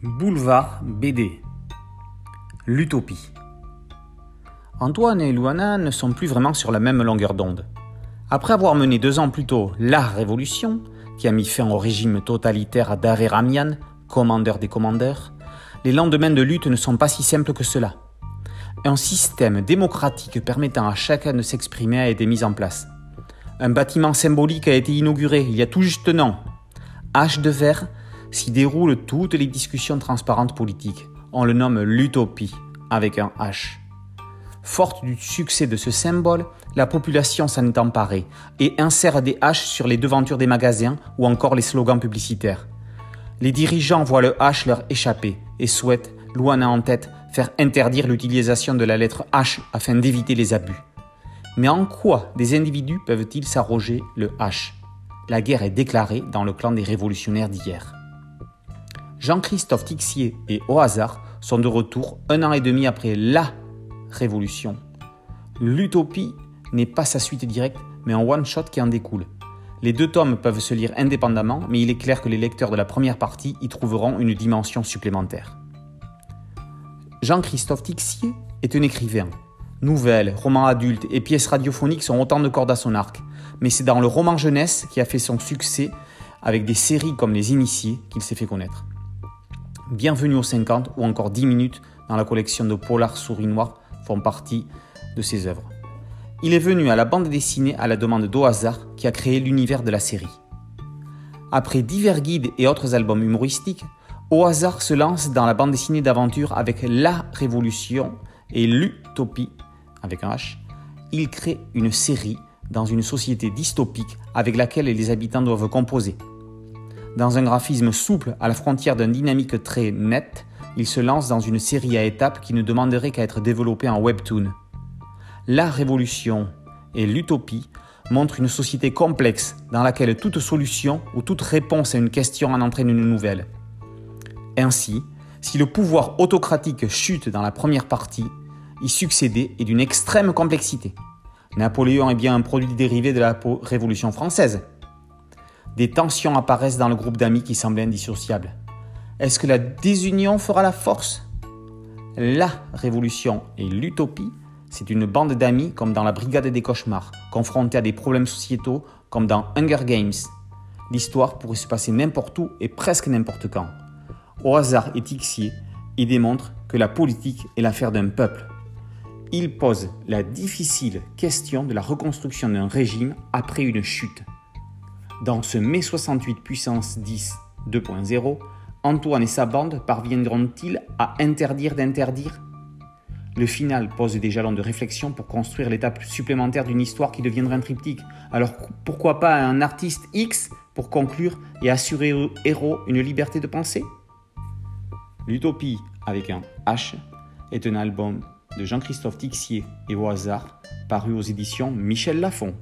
Boulevard BD L'utopie Antoine et Luana ne sont plus vraiment sur la même longueur d'onde. Après avoir mené deux ans plus tôt la Révolution, qui a mis fin au régime totalitaire d'Are Ramian, commandeur des commandeurs, les lendemains de lutte ne sont pas si simples que cela. Un système démocratique permettant à chacun de s'exprimer a été mis en place. Un bâtiment symbolique a été inauguré il y a tout juste un an. H de verre s'y déroulent toutes les discussions transparentes politiques. On le nomme l'utopie, avec un H. Forte du succès de ce symbole, la population s'en est emparée et insère des H sur les devantures des magasins ou encore les slogans publicitaires. Les dirigeants voient le H leur échapper et souhaitent, loin en tête, faire interdire l'utilisation de la lettre H afin d'éviter les abus. Mais en quoi des individus peuvent-ils s'arroger le H? La guerre est déclarée dans le clan des révolutionnaires d'hier. Jean-Christophe Tixier et Au hasard sont de retour un an et demi après la révolution. L'utopie n'est pas sa suite directe, mais un one-shot qui en découle. Les deux tomes peuvent se lire indépendamment, mais il est clair que les lecteurs de la première partie y trouveront une dimension supplémentaire. Jean-Christophe Tixier est un écrivain. Nouvelles, romans adultes et pièces radiophoniques sont autant de cordes à son arc, mais c'est dans le roman jeunesse qui a fait son succès avec des séries comme Les Initiés qu'il s'est fait connaître. Bienvenue aux 50 ou encore 10 minutes dans la collection de Polar Souris Noir font partie de ses œuvres. Il est venu à la bande dessinée à la demande d'Ohazard qui a créé l'univers de la série. Après divers guides et autres albums humoristiques, Oazar se lance dans la bande dessinée d'aventure avec La Révolution et l'Utopie avec un H. Il crée une série dans une société dystopique avec laquelle les habitants doivent composer. Dans un graphisme souple à la frontière d'un dynamique très net, il se lance dans une série à étapes qui ne demanderait qu'à être développée en webtoon. La révolution et l'utopie montrent une société complexe dans laquelle toute solution ou toute réponse à une question en entraîne une nouvelle. Ainsi, si le pouvoir autocratique chute dans la première partie, y succéder est d'une extrême complexité. Napoléon est bien un produit dérivé de la Révolution française. Des tensions apparaissent dans le groupe d'amis qui semblent indissociables. Est-ce que la désunion fera la force? La révolution et l'utopie, c'est une bande d'amis comme dans la Brigade des cauchemars, confrontés à des problèmes sociétaux comme dans Hunger Games. L'histoire pourrait se passer n'importe où et presque n'importe quand. Au hasard et Tixier, il démontre que la politique est l'affaire d'un peuple. Il pose la difficile question de la reconstruction d'un régime après une chute. Dans ce mai 68 puissance 10 2.0, Antoine et sa bande parviendront-ils à interdire d'interdire? Le final pose des jalons de réflexion pour construire l'étape supplémentaire d'une histoire qui deviendra un triptyque. Alors pourquoi pas un artiste X pour conclure et assurer au héros une liberté de penser L'Utopie avec un H est un album de Jean-Christophe Tixier et au hasard paru aux éditions Michel Lafon.